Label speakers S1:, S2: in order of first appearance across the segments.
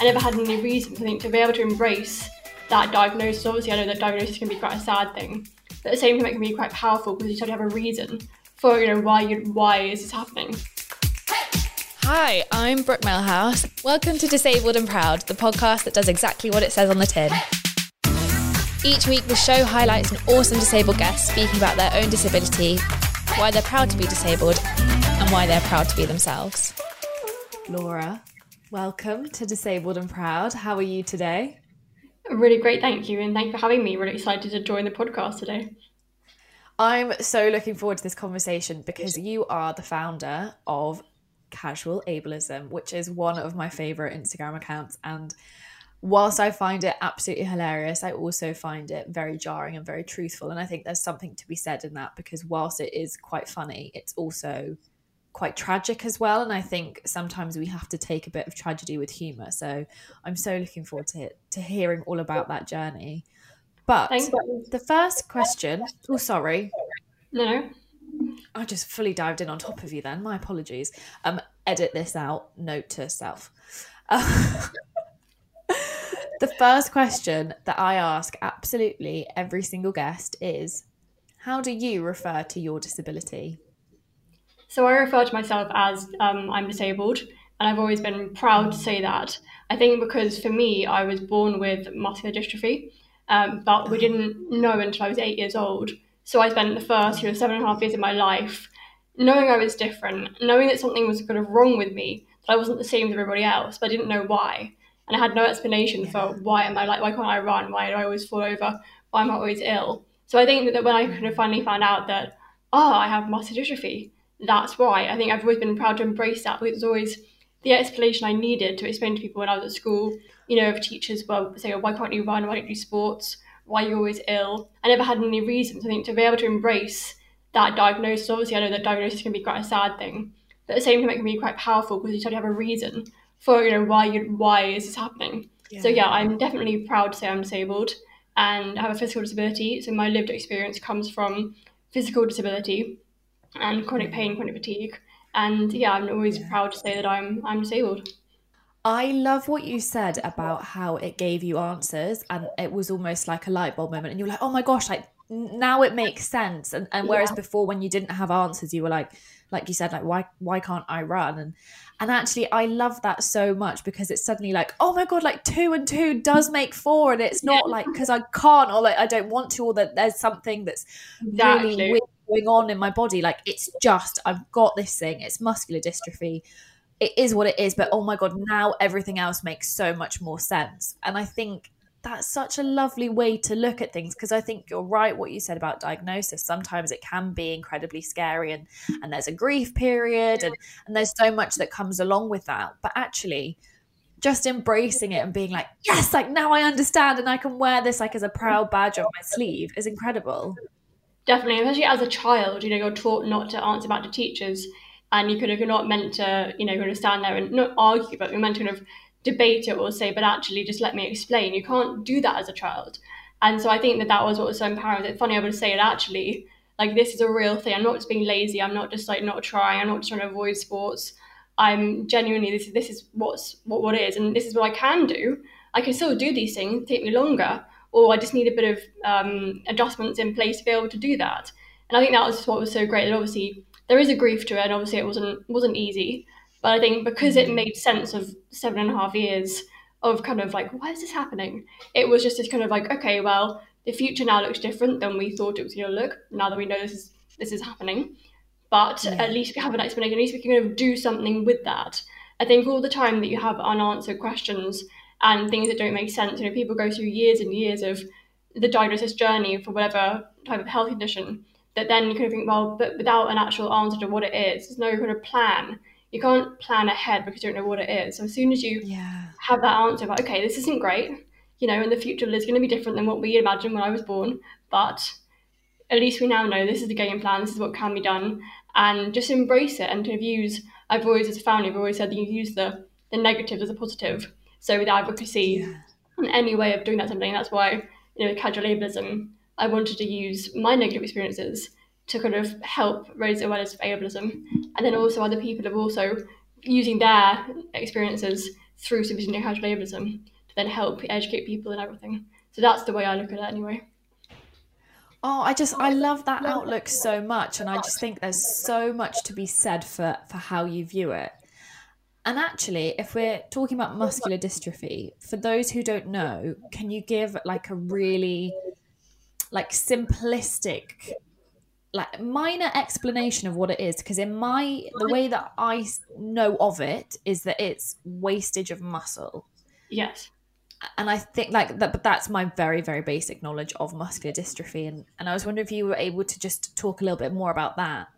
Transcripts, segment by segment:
S1: I never had any reason. I think to be able to embrace that diagnosis, obviously I know that diagnosis can be quite a sad thing, but at the same time it can be quite powerful because you start to have a reason for you know why you why is this happening.
S2: Hi, I'm Brooke Melhouse. Welcome to Disabled and Proud, the podcast that does exactly what it says on the tin. Each week, the show highlights an awesome disabled guest speaking about their own disability, why they're proud to be disabled, and why they're proud to be themselves. Laura, welcome to Disabled and Proud. How are you today?
S1: Really great, thank you, and thank you for having me. Really excited to join the podcast today.
S2: I'm so looking forward to this conversation because you are the founder of Casual Ableism, which is one of my favorite Instagram accounts. And whilst I find it absolutely hilarious, I also find it very jarring and very truthful. And I think there's something to be said in that because whilst it is quite funny, it's also quite tragic as well. And I think sometimes we have to take a bit of tragedy with humor. So I'm so looking forward to to hearing all about that journey. But the first question, oh sorry.
S1: No.
S2: I just fully dived in on top of you then. My apologies. Um edit this out. Note to self. Uh, the first question that I ask absolutely every single guest is how do you refer to your disability?
S1: So I refer to myself as um, I'm disabled, and I've always been proud to say that. I think because for me, I was born with muscular dystrophy, um, but we didn't know until I was eight years old. So I spent the first, you know, seven and a half years of my life knowing I was different, knowing that something was kind of wrong with me, that I wasn't the same as everybody else, but I didn't know why. And I had no explanation for why am I like, why can't I run? Why do I always fall over? Why am I always ill? So I think that when I kind of finally found out that, oh, I have muscular dystrophy, that's why. I think I've always been proud to embrace that because it's always the explanation I needed to explain to people when I was at school. You know, if teachers were saying, why can't you run? Why don't you do sports? Why are you always ill? I never had any reasons. I think to be able to embrace that diagnosis, obviously, I know that diagnosis can be quite a sad thing, but at the same time, it can be quite powerful because you to have a reason for, you know, why you, why is this happening? Yeah. So, yeah, I'm definitely proud to say I'm disabled and I have a physical disability. So, my lived experience comes from physical disability and chronic mm. pain, chronic fatigue. And yeah, I'm always yeah. proud to say that I'm I'm disabled.
S2: I love what you said about how it gave you answers and it was almost like a light bulb moment and you're like, oh my gosh, like now it makes sense. And and whereas yeah. before when you didn't have answers, you were like, like you said, like why why can't I run? And and actually I love that so much because it's suddenly like, oh my god, like two and two does make four, and it's not like because I can't or like I don't want to or that there's something that's exactly. really weird going on in my body. Like it's just I've got this thing. It's muscular dystrophy. It is what it is, but oh my god, now everything else makes so much more sense. And I think that's such a lovely way to look at things because I think you're right what you said about diagnosis. Sometimes it can be incredibly scary and and there's a grief period and and there's so much that comes along with that. But actually just embracing it and being like, yes, like now I understand and I can wear this like as a proud badge on my sleeve is incredible.
S1: Definitely, especially as a child, you know, you're taught not to answer back to teachers, and you kind of you're not meant to, you know, kind of stand there and not argue, but you're meant to kind of debate it or say, but actually, just let me explain. You can't do that as a child, and so I think that that was what was so empowering. It's funny able to say it actually, like this is a real thing. I'm not just being lazy. I'm not just like not trying. I'm not just trying to avoid sports. I'm genuinely this. This is what's what what is, and this is what I can do. I can still do these things. Take me longer or I just need a bit of um, adjustments in place to be able to do that. And I think that was what was so great. And obviously, there is a grief to it, and obviously, it wasn't wasn't easy. But I think because it mm. made sense of seven and a half years of kind of like, why is this happening? It was just this kind of like, okay, well, the future now looks different than we thought it was going to look. Now that we know this is this is happening, but yeah. at least we have an explanation. At least we can kind of do something with that. I think all the time that you have unanswered questions and things that don't make sense. You know, people go through years and years of the diagnosis journey for whatever type of health condition that then you kind of think, well, but without an actual answer to what it is, there's no kind of plan. You can't plan ahead because you don't know what it is. So as soon as you yeah. have that answer, like, okay, this isn't great, you know, in the future is going to be different than what we imagined when I was born, but at least we now know this is the game plan, this is what can be done, and just embrace it and kind of use. I've always, as a family, I've always said that you use the the negative as a positive. So with advocacy yeah. and any way of doing that something, that's why, you know, casual ableism, I wanted to use my negative experiences to kind of help raise awareness of ableism. And then also other people have also using their experiences through superseding ableism to then help educate people and everything. So that's the way I look at it anyway.
S2: Oh, I just I love that outlook so much, and I just think there's so much to be said for for how you view it. And actually, if we're talking about muscular dystrophy, for those who don't know, can you give like a really like simplistic like minor explanation of what it is because in my the way that i know of it is that it's wastage of muscle.
S1: Yes.
S2: And i think like that but that's my very very basic knowledge of muscular dystrophy and, and i was wondering if you were able to just talk a little bit more about that.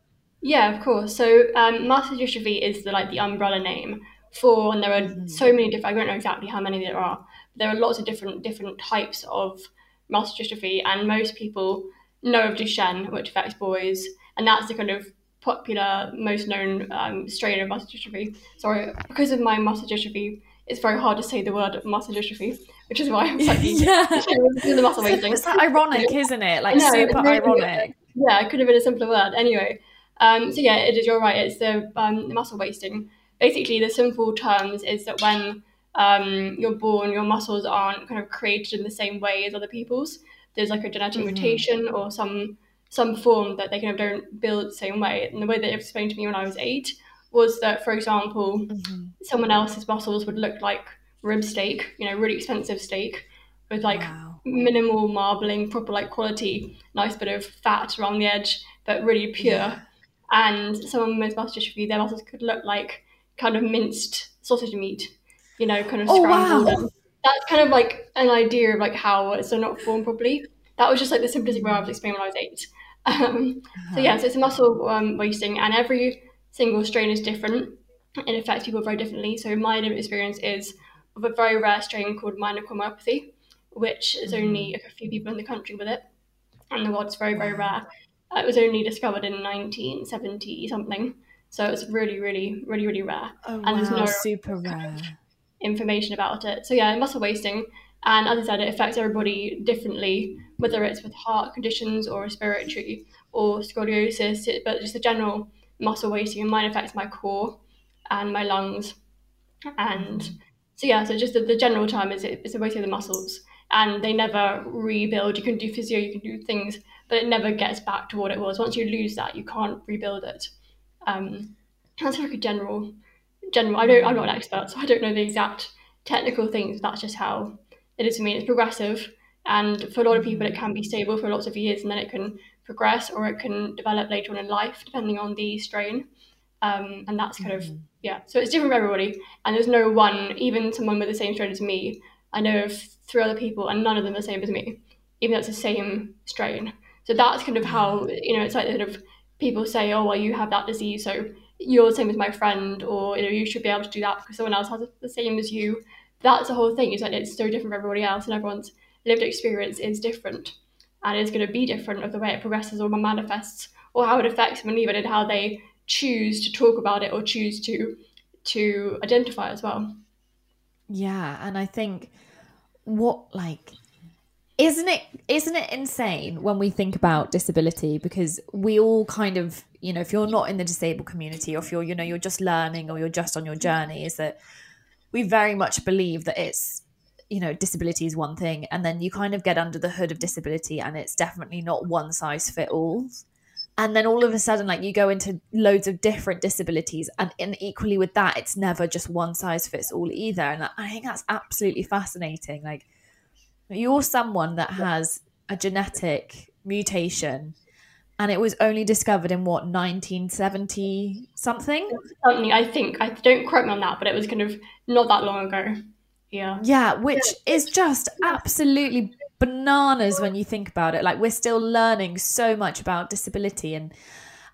S1: Yeah of course. So um, muscular dystrophy is the like the umbrella name for and there are mm-hmm. so many different i don't know exactly how many there are but there are lots of different different types of muscular dystrophy and most people know of Duchenne, which affects boys, and that's the kind of popular, most known um, strain of muscular dystrophy. Sorry, because of my muscular dystrophy, it's very hard to say the word muscular dystrophy, which is why I'm slightly yeah. the muscle wasting.
S2: It's ironic, isn't it? Like super really ironic.
S1: Yeah, it could have been a simpler word. Anyway, um, so yeah, it is. You're right. It's the um, muscle wasting. Basically, the simple terms is that when um, you're born, your muscles aren't kind of created in the same way as other people's there's like a genetic mm-hmm. mutation or some some form that they kind of don't build the same way. And the way that it explained to me when I was eight was that, for example, mm-hmm. someone else's muscles would look like rib steak, you know, really expensive steak with like wow. minimal marbling, proper like quality, nice bit of fat around the edge, but really pure. Yeah. And someone with muscle dystrophy, their muscles could look like kind of minced sausage meat, you know, kind of oh, scrambled. Wow that's kind of like an idea of like how it's not formed properly. That was just like the simplistic way I was explaining when I was eight. Um, uh-huh. So yeah, so it's a muscle um, wasting, and every single strain is different. It affects people very differently. So my experience is of a very rare strain called minor cardiomyopathy, which is mm-hmm. only a few people in the country with it, and the world's very very rare. Uh, it was only discovered in 1970 something, so it's really really really really rare.
S2: Oh, and wow, there's no super rare
S1: information about it. So yeah, muscle wasting, and as I said, it affects everybody differently, whether it's with heart conditions or respiratory or scoliosis, but just the general muscle wasting. And mine affects my core and my lungs, and so yeah, so just the, the general term is it, it's a wasting of the muscles, and they never rebuild. You can do physio, you can do things, but it never gets back to what it was. Once you lose that, you can't rebuild it. Um, that's like a general general. I don't. I'm not an expert, so I don't know the exact technical things. That's just how it is for me. It's progressive, and for a lot of people, it can be stable for lots of years, and then it can progress or it can develop later on in life, depending on the strain. Um, and that's kind mm-hmm. of yeah. So it's different for everybody, and there's no one. Even someone with the same strain as me, I know of three other people, and none of them are the same as me, even though it's the same strain. So that's kind of how you know. It's like sort of people say, "Oh, well, you have that disease, so you're the same as my friend or you know you should be able to do that because someone else has the same as you. That's the whole thing is that it's so different for everybody else and everyone's lived experience is different and it's going to be different of the way it progresses or manifests or how it affects them and even how they choose to talk about it or choose to to identify as well.
S2: Yeah and i think what like isn't it isn't it insane when we think about disability? Because we all kind of you know if you're not in the disabled community or if you're you know you're just learning or you're just on your journey is that we very much believe that it's you know disability is one thing and then you kind of get under the hood of disability and it's definitely not one size fit all. And then all of a sudden like you go into loads of different disabilities and in equally with that it's never just one size fits all either. And i think that's absolutely fascinating. Like you're someone that has a genetic mutation and it was only discovered in what 1970 something?
S1: Something i think i don't quote me on that but it was kind of not that long ago. Yeah.
S2: Yeah which is just absolutely bananas when you think about it. Like we're still learning so much about disability and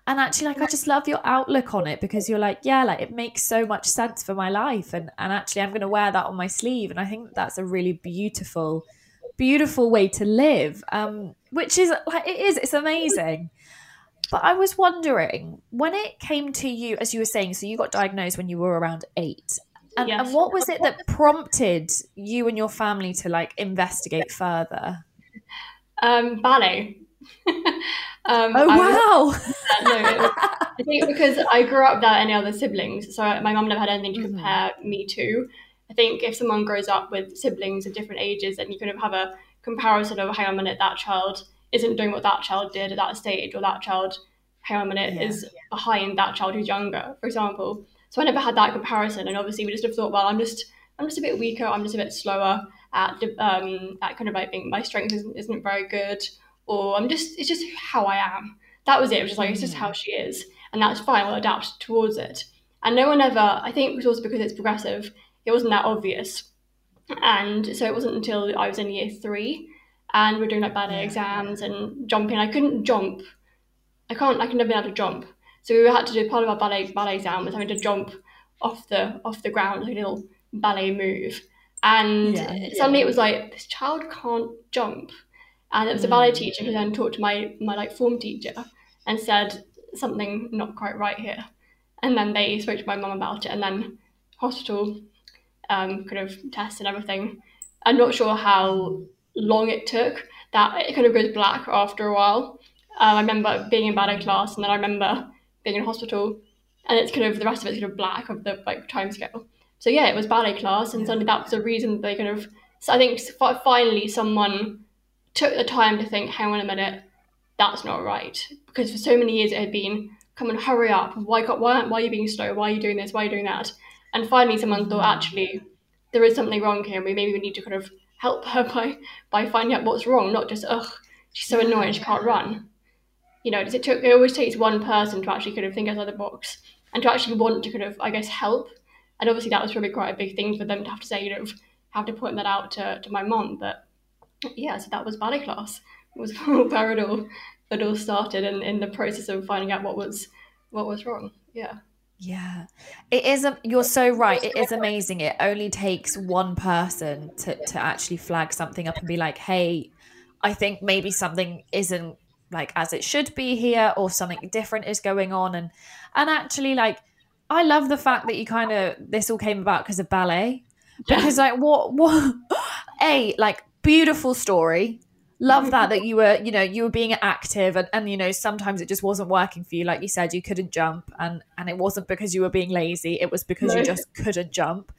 S2: and actually like i just love your outlook on it because you're like yeah like it makes so much sense for my life and and actually i'm going to wear that on my sleeve and i think that's a really beautiful beautiful way to live, um, which is like it is. It's amazing. But I was wondering when it came to you, as you were saying, so you got diagnosed when you were around eight. And, yes. and what was it that prompted you and your family to like investigate further?
S1: Um, ballet.
S2: um, oh wow!
S1: Was, no, I think because I grew up without any other siblings, so my mum never had anything to mm-hmm. compare mm-hmm. me to. I think if someone grows up with siblings of different ages, then you kind of have a comparison of, hang on a minute, that child isn't doing what that child did at that stage, or that child, hang on a minute, yeah. is behind that child who's younger, for example. So I never had that comparison, and obviously we just have thought, well, I'm just I'm just a bit weaker, I'm just a bit slower at um, at kind of like being my strength isn't, isn't very good, or I'm just it's just how I am. That was it. It was just like it's just how mm. she is, and that's fine. We'll adapt towards it. And no one ever. I think it was also because it's progressive. It wasn't that obvious, and so it wasn't until I was in year three, and we are doing like ballet exams and jumping. I couldn't jump. I can't. I can never be able to jump. So we had to do part of our ballet ballet exam was having to jump off the off the ground, like a little ballet move. And yeah, suddenly yeah. it was like this child can't jump. And it was a ballet mm. teacher who then talked to my my like form teacher and said something not quite right here. And then they spoke to my mum about it, and then hospital um, kind of tests and everything. I'm not sure how long it took. That it kind of goes black after a while. Um, I remember being in ballet class, and then I remember being in hospital, and it's kind of the rest of it's kind of black of the like time scale. So yeah, it was ballet class, and suddenly that was the reason they kind of. So I think finally someone took the time to think, hang on a minute, that's not right. Because for so many years it had been, come and hurry up. Why, got, why, why are you being slow? Why are you doing this? Why are you doing that? And finally someone thought, actually, there is something wrong here. and We maybe we need to kind of help her by by finding out what's wrong, not just ugh, she's so annoying she can't run. You know, it took it always takes one person to actually kind of think outside the box and to actually want to kind of I guess help. And obviously that was probably quite a big thing for them to have to say, you know, have to point that out to, to my mom. But yeah, so that was ballet class. It was where it all it all started and in the process of finding out what was what was wrong. Yeah.
S2: Yeah. It is a, you're so right. It is amazing. It only takes one person to to actually flag something up and be like, "Hey, I think maybe something isn't like as it should be here or something different is going on." And and actually like I love the fact that you kind of this all came about because of ballet. Because like what what a like beautiful story love that that you were you know you were being active and, and you know sometimes it just wasn't working for you. Like you said you couldn't jump and and it wasn't because you were being lazy. It was because no. you just couldn't jump.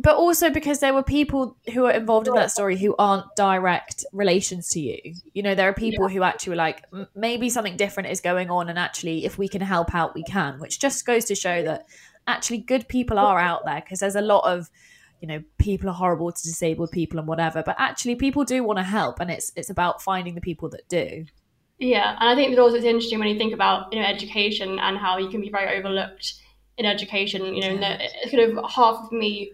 S2: But also because there were people who are involved in that story who aren't direct relations to you. You know there are people yeah. who actually were like maybe something different is going on and actually if we can help out we can which just goes to show that actually good people are out there because there's a lot of you know people are horrible to disabled people and whatever but actually people do want to help and it's it's about finding the people that do
S1: yeah and i think that also it's interesting when you think about you know education and how you can be very overlooked in education you know yeah. kind of half of me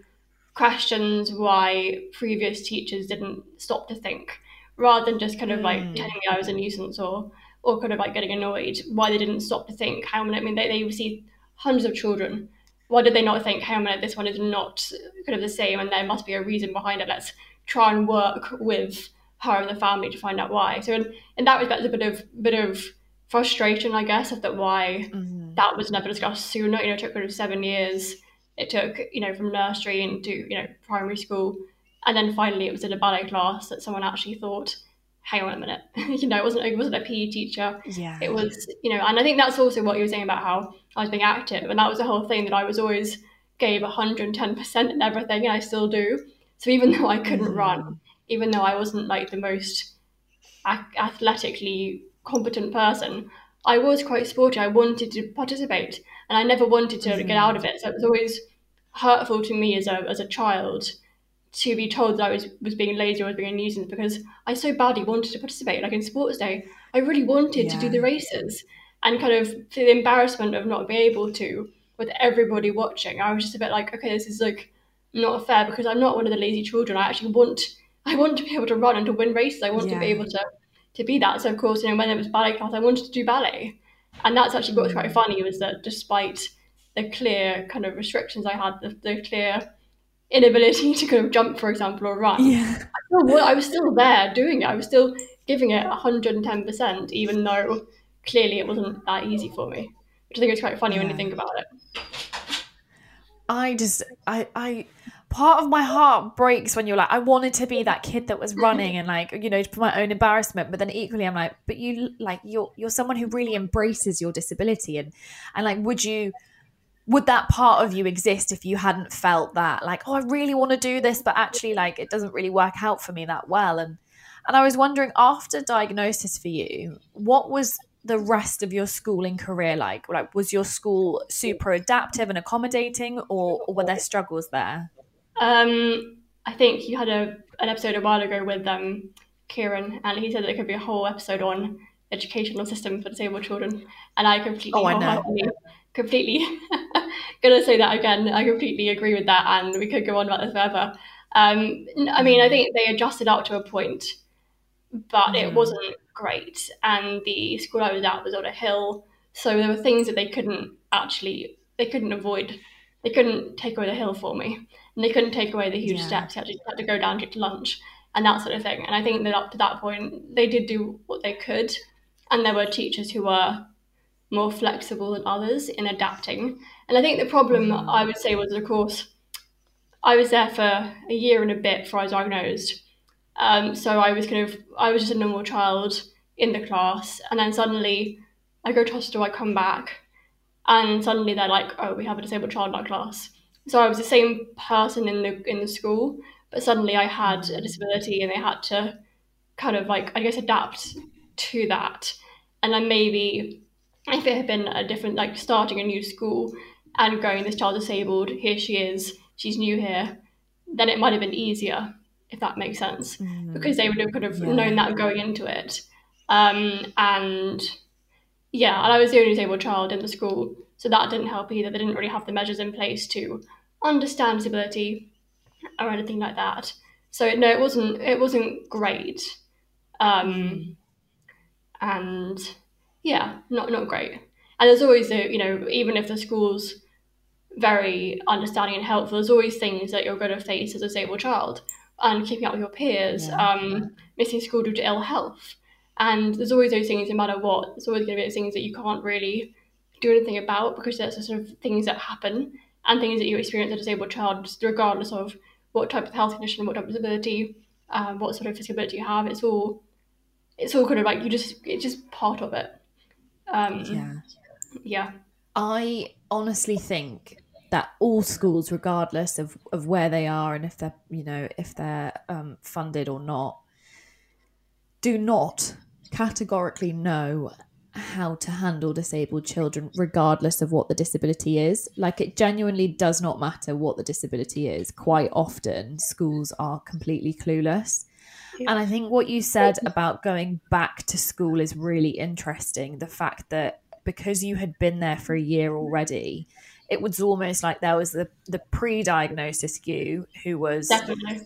S1: questions why previous teachers didn't stop to think rather than just kind of like mm. telling me i was a nuisance or or kind of like getting annoyed why they didn't stop to think how many i mean they, they receive hundreds of children why did they not think, hey, minute, this one is not kind of the same and there must be a reason behind it. Let's try and work with her and the family to find out why. So in, in that respect, a bit of bit of frustration, I guess, of that why mm-hmm. that was never discussed sooner. You know, it took kind of seven years. It took, you know, from nursery into, you know, primary school. And then finally it was in a ballet class that someone actually thought, hang on a minute, you know, it wasn't it wasn't a PE teacher.
S2: Yeah.
S1: It was, you know, and I think that's also what you were saying about how I was being active, and that was the whole thing that I was always gave 110% in everything, and I still do. So even though I couldn't mm. run, even though I wasn't like the most athletically competent person, I was quite sporty. I wanted to participate, and I never wanted to mm. get out of it. So it was always hurtful to me as a as a child to be told that I was, was being lazy or was being a nuisance because I so badly wanted to participate. Like in sports day, I really wanted yeah. to do the races and kind of the embarrassment of not being able to with everybody watching. I was just a bit like, okay, this is like not fair because I'm not one of the lazy children. I actually want I want to be able to run and to win races. I want yeah. to be able to to be that. So of course, you know, when it was ballet class, I wanted to do ballet. And that's actually what's quite mm. funny was that despite the clear kind of restrictions I had, the, the clear inability to kind of jump, for example, or run.
S2: Yeah.
S1: I was still there doing it. I was still giving it 110%, even though clearly it wasn't that easy for me. Which I think is quite funny yeah. when you think about it.
S2: I just, I, I, part of my heart breaks when you're like, I wanted to be that kid that was running and like, you know, for my own embarrassment. But then equally, I'm like, but you, like, you're, you're someone who really embraces your disability and, and like, would you, would that part of you exist if you hadn't felt that like oh i really want to do this but actually like it doesn't really work out for me that well? And and i was wondering after diagnosis for you what was the rest of your schooling career like? Like was your school super adaptive and accommodating or, or were there struggles there?
S1: Um i think you had a an episode a while ago with um kieran and he said that there could be a whole episode on educational system for disabled children and i completely
S2: oh, I know.
S1: completely gonna say that again. I completely agree with that, and we could go on about this forever. Um, I mean, I think they adjusted up to a point, but mm. it wasn't great. And the school I was at was on a hill, so there were things that they couldn't actually they couldn't avoid. They couldn't take away the hill for me, and they couldn't take away the huge yeah. steps. You had, to, you had to go down to lunch and that sort of thing. And I think that up to that point, they did do what they could, and there were teachers who were more flexible than others in adapting. And I think the problem I would say was, of course, I was there for a year and a bit before I was diagnosed. Um, so I was kind of, I was just a normal child in the class. And then suddenly I go to hospital, I come back, and suddenly they're like, oh, we have a disabled child in our class. So I was the same person in the in the school, but suddenly I had a disability and they had to kind of like, I guess, adapt to that. And then maybe if it had been a different, like starting a new school and going, this child disabled, here she is, she's new here, then it might have been easier, if that makes sense, mm. because they would have kind of yeah. known that going into it. Um, and yeah, and I was the only disabled child in the school, so that didn't help either. They didn't really have the measures in place to understand disability or anything like that. So no, it wasn't. It wasn't great. Um, mm. and yeah, not not great. And there's always a you know even if the school's very understanding and helpful, there's always things that you're going to face as a disabled child and keeping up with your peers, yeah. um, missing school due to ill health. And there's always those things, no matter what. There's always going to be those things that you can't really do anything about because there's sort of things that happen and things that you experience as a disabled child, regardless of what type of health condition, what type of disability, um, what sort of disability you have. It's all, it's all kind of like you just, it's just part of it. Um, yeah. Yeah.
S2: I honestly think that all schools, regardless of, of where they are and if they're, you know, if they're um, funded or not, do not categorically know how to handle disabled children, regardless of what the disability is. Like, it genuinely does not matter what the disability is. Quite often, schools are completely clueless. And I think what you said about going back to school is really interesting. The fact that because you had been there for a year already, it was almost like there was the, the pre diagnosis you who was
S1: Definitely.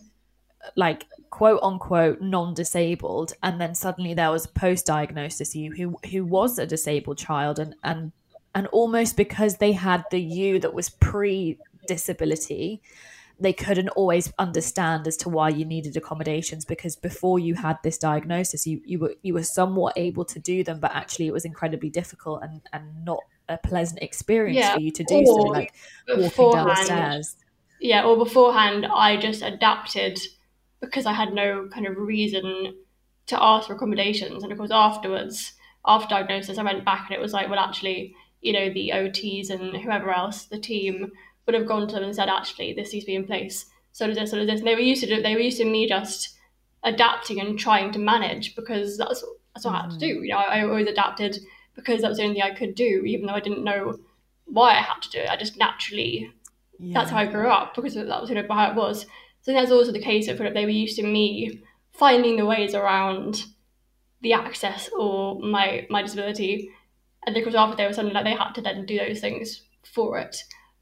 S2: like quote unquote non disabled. And then suddenly there was post diagnosis you who, who was a disabled child. And, and, and almost because they had the you that was pre disability, they couldn't always understand as to why you needed accommodations because before you had this diagnosis you you were you were somewhat able to do them but actually it was incredibly difficult and and not a pleasant experience yeah, for you to do so like walking down the stairs.
S1: Yeah or beforehand i just adapted because i had no kind of reason to ask for accommodations. And of course afterwards after diagnosis i went back and it was like well actually you know the ots and whoever else the team would have gone to them and said, actually, this needs to be in place. So does this, so does this. And they were used to do, they were used to me just adapting and trying to manage because that's that's what mm-hmm. I had to do. Mm. You know, I, I, always adapted because that was the only thing I could do, even though I didn't know why I had to do it. I just naturally yeah. that's how I grew up because that was you know how it was. So that's also the case of they were used to me finding the ways around the access or my my disability, and because after they were suddenly like they had to then do those things for it.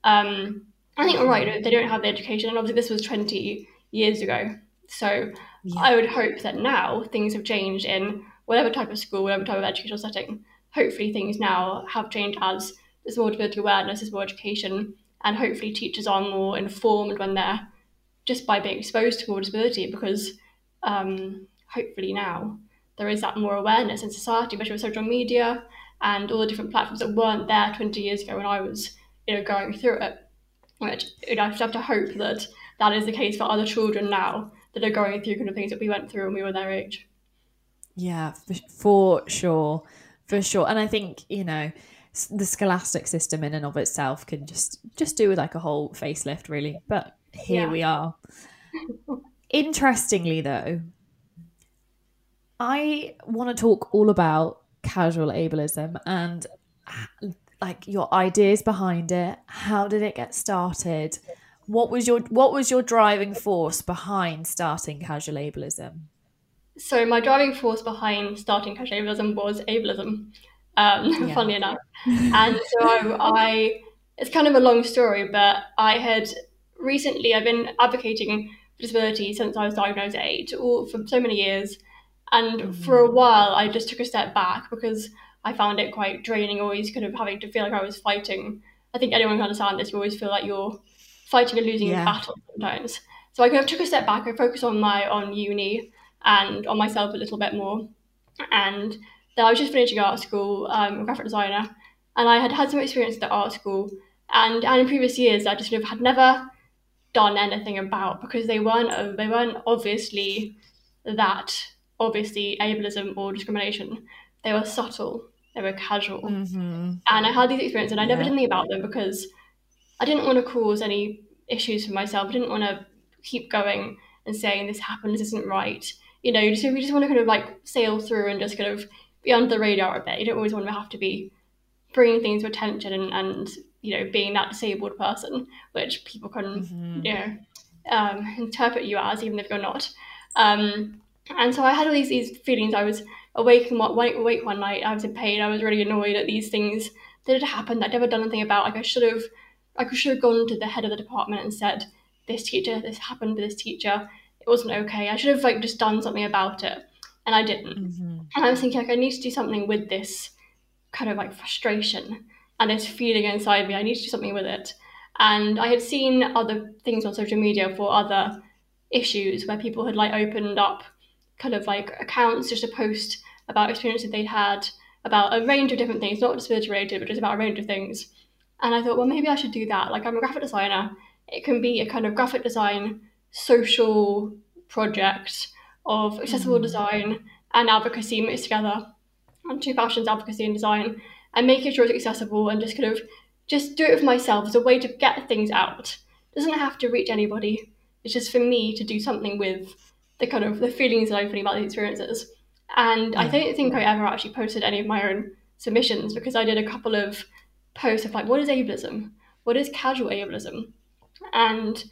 S1: Um, I think you're right. They don't have the education, and obviously this was 20 years ago. So yeah. I would hope that now things have changed in whatever type of school, whatever type of educational setting. Hopefully things now have changed as there's more disability awareness, there's more education, and hopefully teachers are more informed when they're just by being exposed to more disability because um, hopefully now there is that more awareness in society, especially with social media and all the different platforms that weren't there 20 years ago when I was you know going through it. Which you know, I just have to hope that that is the case for other children now that are going through kind of things that we went through when we were their age.
S2: Yeah, for, for sure, for sure. And I think you know the scholastic system in and of itself can just just do with like a whole facelift really but here yeah. we are interestingly though i want to talk all about casual ableism and like your ideas behind it how did it get started what was your what was your driving force behind starting casual ableism
S1: so my driving force behind starting casual ableism was ableism um, yeah. funnily enough. and so I, it's kind of a long story, but I had recently, I've been advocating for disability since I was diagnosed at eight, all for so many years. And mm-hmm. for a while, I just took a step back because I found it quite draining, always kind of having to feel like I was fighting. I think anyone can understand this. You always feel like you're fighting a losing yeah. battle sometimes. So I kind of took a step back. I focused on my on uni and on myself a little bit more. And that I was just finishing art school, um, a graphic designer, and I had had some experience at art school. And, and in previous years, I just sort of had never done anything about because they weren't uh, they weren't obviously that obviously ableism or discrimination. They were subtle. They were casual. Mm-hmm. And I had these experiences, and I never did anything about them because I didn't want to cause any issues for myself. I didn't want to keep going and saying this happened, this isn't right. You know, just we just want to kind of like sail through and just kind of be under the radar a bit. You don't always want to have to be bringing things to attention and, and you know being that disabled person, which people can mm-hmm. you know um, interpret you as, even if you're not. Um, and so I had all these these feelings. I was awake and awake one night. I was in pain. I was really annoyed at these things that had happened. I'd never done anything about. Like I should have, I should have gone to the head of the department and said, "This teacher, this happened to this teacher. It wasn't okay. I should have like just done something about it." and I didn't. Mm-hmm. And I was thinking like I need to do something with this kind of like frustration and this feeling inside me. I need to do something with it. And I had seen other things on social media for other issues where people had like opened up kind of like accounts just to post about experiences they'd had about a range of different things, not just disability related, but just about a range of things. And I thought, well, maybe I should do that. Like I'm a graphic designer. It can be a kind of graphic design social project of accessible mm. design and advocacy mixed together, and two passions, advocacy and design, and making sure it's accessible and just kind of just do it for myself as a way to get things out. It doesn't have to reach anybody. It's just for me to do something with the kind of the feelings that I'm feeling about these experiences. And yeah. I don't think I ever actually posted any of my own submissions because I did a couple of posts of like, what is ableism? What is casual ableism? And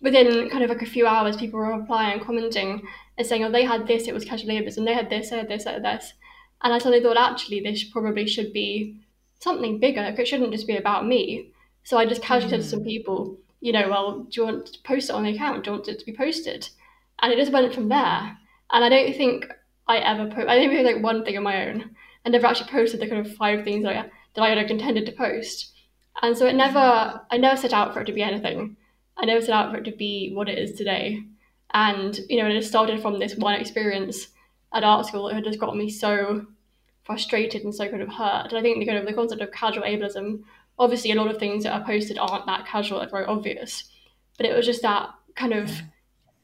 S1: within kind of like a few hours, people were replying and commenting and saying, oh, they had this, it was casual ableism, they had this, they had this, they had this. And I suddenly thought, actually, this probably should be something bigger. Like, it shouldn't just be about me. So I just casually mm. said to some hmm. people, you know, well, do you want to post it on the account? Do you want it to be posted? And it just went from there. And I don't think I ever put, I didn't like one thing on my own. I never actually posted the kind of five things that I, that I had intended to post. And so it never, I never set out for it to be anything. I never set out for it to be what it is today. And, you know, it started from this one experience at art school that had just got me so frustrated and so kind of hurt. And I think the kind of the concept of casual ableism, obviously a lot of things that are posted aren't that casual, it's very obvious. But it was just that kind of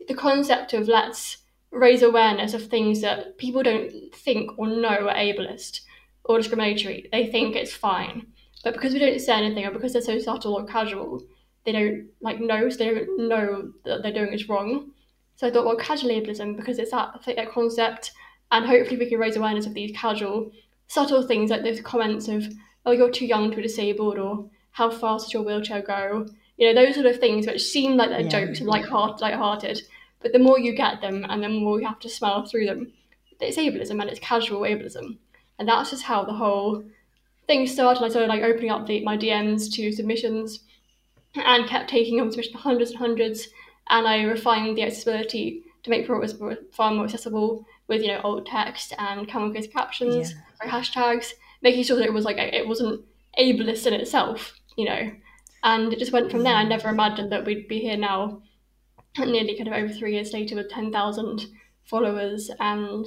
S1: the concept of let's raise awareness of things that people don't think or know are ableist or discriminatory. They think it's fine. But because we don't say anything or because they're so subtle or casual, they don't like know, so they don't know that they're doing is wrong. So I thought, well, casual ableism, because it's that, that concept, and hopefully we can raise awareness of these casual, subtle things like those comments of, oh, you're too young to be disabled, or how fast does your wheelchair go? You know, those sort of things which seem like they're yeah. jokes and like heart, light-hearted, but the more you get them, and the more you have to smile through them, it's ableism and it's casual ableism, and that's just how the whole thing started. I started like opening up the, my DMs to submissions, and kept taking on submissions hundreds and hundreds and I refined the accessibility to make sure it was far more accessible with you know alt text and camel case captions yeah. or hashtags, making sure that it was like it wasn't ableist in itself, you know. And it just went from there. I never imagined that we'd be here now, nearly kind of over three years later, with ten thousand followers, and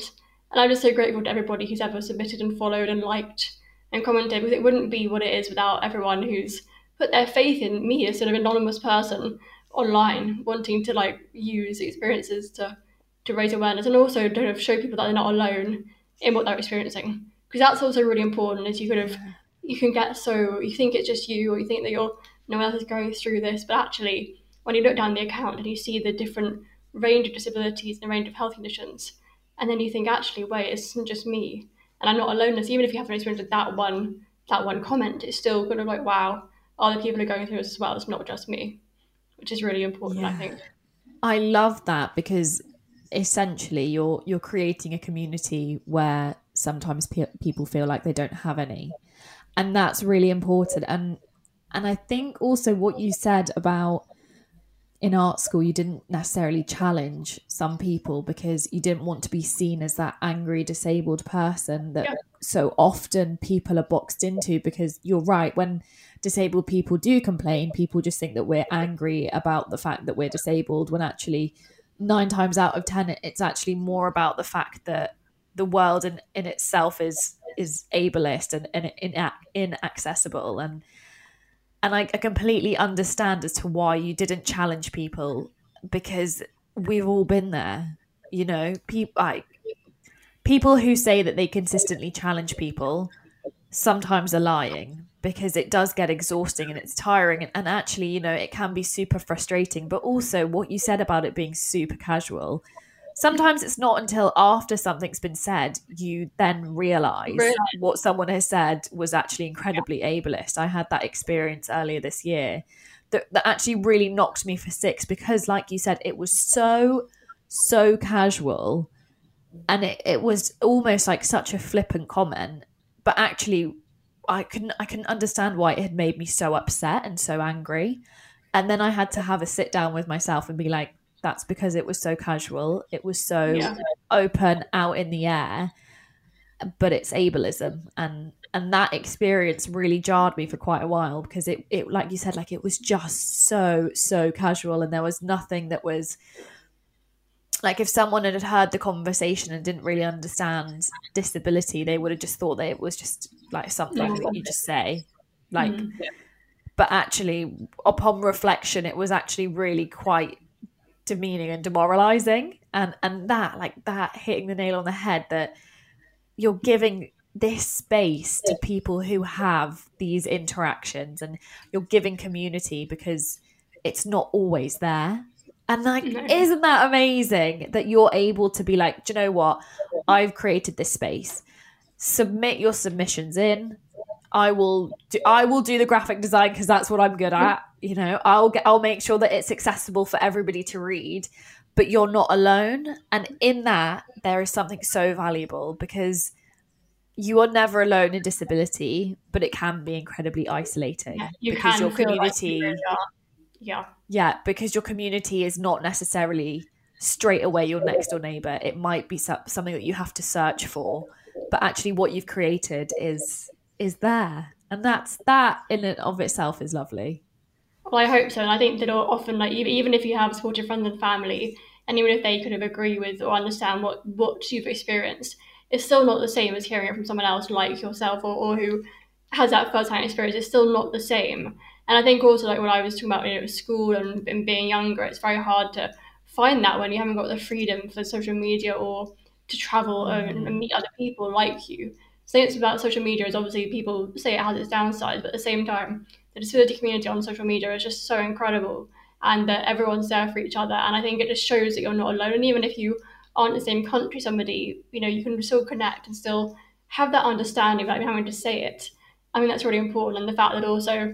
S1: and I'm just so grateful to everybody who's ever submitted and followed and liked and commented because it wouldn't be what it is without everyone who's put their faith in me as sort of anonymous person online wanting to like use experiences to to raise awareness and also to show people that they're not alone in what they're experiencing because that's also really important as you kind of you can get so you think it's just you or you think that you're no one else is going through this, but actually when you look down the account and you see the different range of disabilities and a range of health conditions, and then you think actually wait, it isn't just me and I'm not alone. This even if you haven't experienced that one that one comment, it's still kind of like wow, other people are going through this as well. It's not just me, which is really important, yeah. I think.
S2: I love that because essentially you're you're creating a community where sometimes pe- people feel like they don't have any and that's really important and and i think also what you said about in art school you didn't necessarily challenge some people because you didn't want to be seen as that angry disabled person that yeah. so often people are boxed into because you're right when disabled people do complain people just think that we're angry about the fact that we're disabled when actually nine times out of ten it's actually more about the fact that the world in, in itself is is ableist and, and in, inaccessible and and I, I completely understand as to why you didn't challenge people because we've all been there you know? People like people who say that they consistently challenge people sometimes are lying because it does get exhausting and it's tiring and, and, actually you know it can be super frustrating but also what you said about it being super casual sometimes it's not until after something's been said you then realize really? what someone has said was actually incredibly yeah. ableist. I had that experience earlier this year that, that actually really knocked me for six because, like you said, it was so, so casual and it, it was almost like such a flippant comment. But actually, I couldn't I couldn't understand why it had made me so upset and so angry. And then I had to have a sit down with myself and be like, that's because it was so casual. It was so yeah. open out in the air. But it's ableism and and that experience really jarred me for quite a while because it, it like you said like it was just so so casual and there was nothing that was like if someone had heard the conversation and didn't really understand disability they would have just thought that it was just like something that you just say like mm. but actually upon reflection it was actually really quite demeaning and demoralizing. And and that like that hitting the nail on the head that you're giving this space to people who have these interactions and you're giving community because it's not always there. And like no. isn't that amazing that you're able to be like do you know what? I've created this space. Submit your submissions in. I will do i will do the graphic design because that's what i'm good at you know i'll get i'll make sure that it's accessible for everybody to read but you're not alone. And in that there is something so valuable because you are never alone in disability but it can be incredibly isolating yeah,
S1: you because your community like
S2: yeah. Yeah because your community is not necessarily straight away your next door neighbor. It might be something that you have to search for but actually what you've created is is there. And that's that in and of itself is lovely
S1: well, I hope so, and I think that often, like even if you have supportive friends and family, and even if they kind of agree with or understand what what you've experienced, it's still not the same as hearing it from someone else like yourself or, or who has that first hand experience. It's still not the same. And I think also like what I was talking about, you know, school and, and being younger, it's very hard to find that when you haven't got the freedom for social media or to travel and, and mm. meet other people like you. So it's about social media is obviously people say it has its downsides, but at the same time, the disability community on social media is just so incredible and that everyone's there for each other. And I think it just shows that you're not alone. And even if you aren't in the same country, somebody, you know, you can still connect and still have that understanding without having to say it. I mean, that's really important. And the fact that also,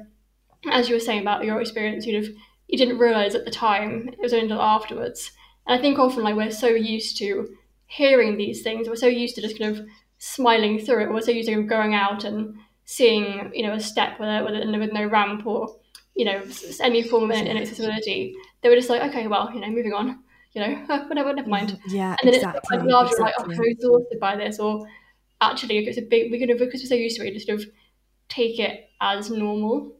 S1: as you were saying about your experience, you'd have, you didn't realize at the time, it was only afterwards. And I think often, like, we're so used to hearing these things, we're so used to just kind of smiling through it, we're so used to going out and seeing you know a step with, with, with no ramp or you know any form of inaccessibility, they were just like, okay, well, you know, moving on. You know, whatever, never mind.
S2: Mm, yeah, and then exactly,
S1: it's like larger, exactly. like, oh, I'm so exhausted by this, or actually, it's a big, we could have, because we're so used to it, just sort of take it as normal.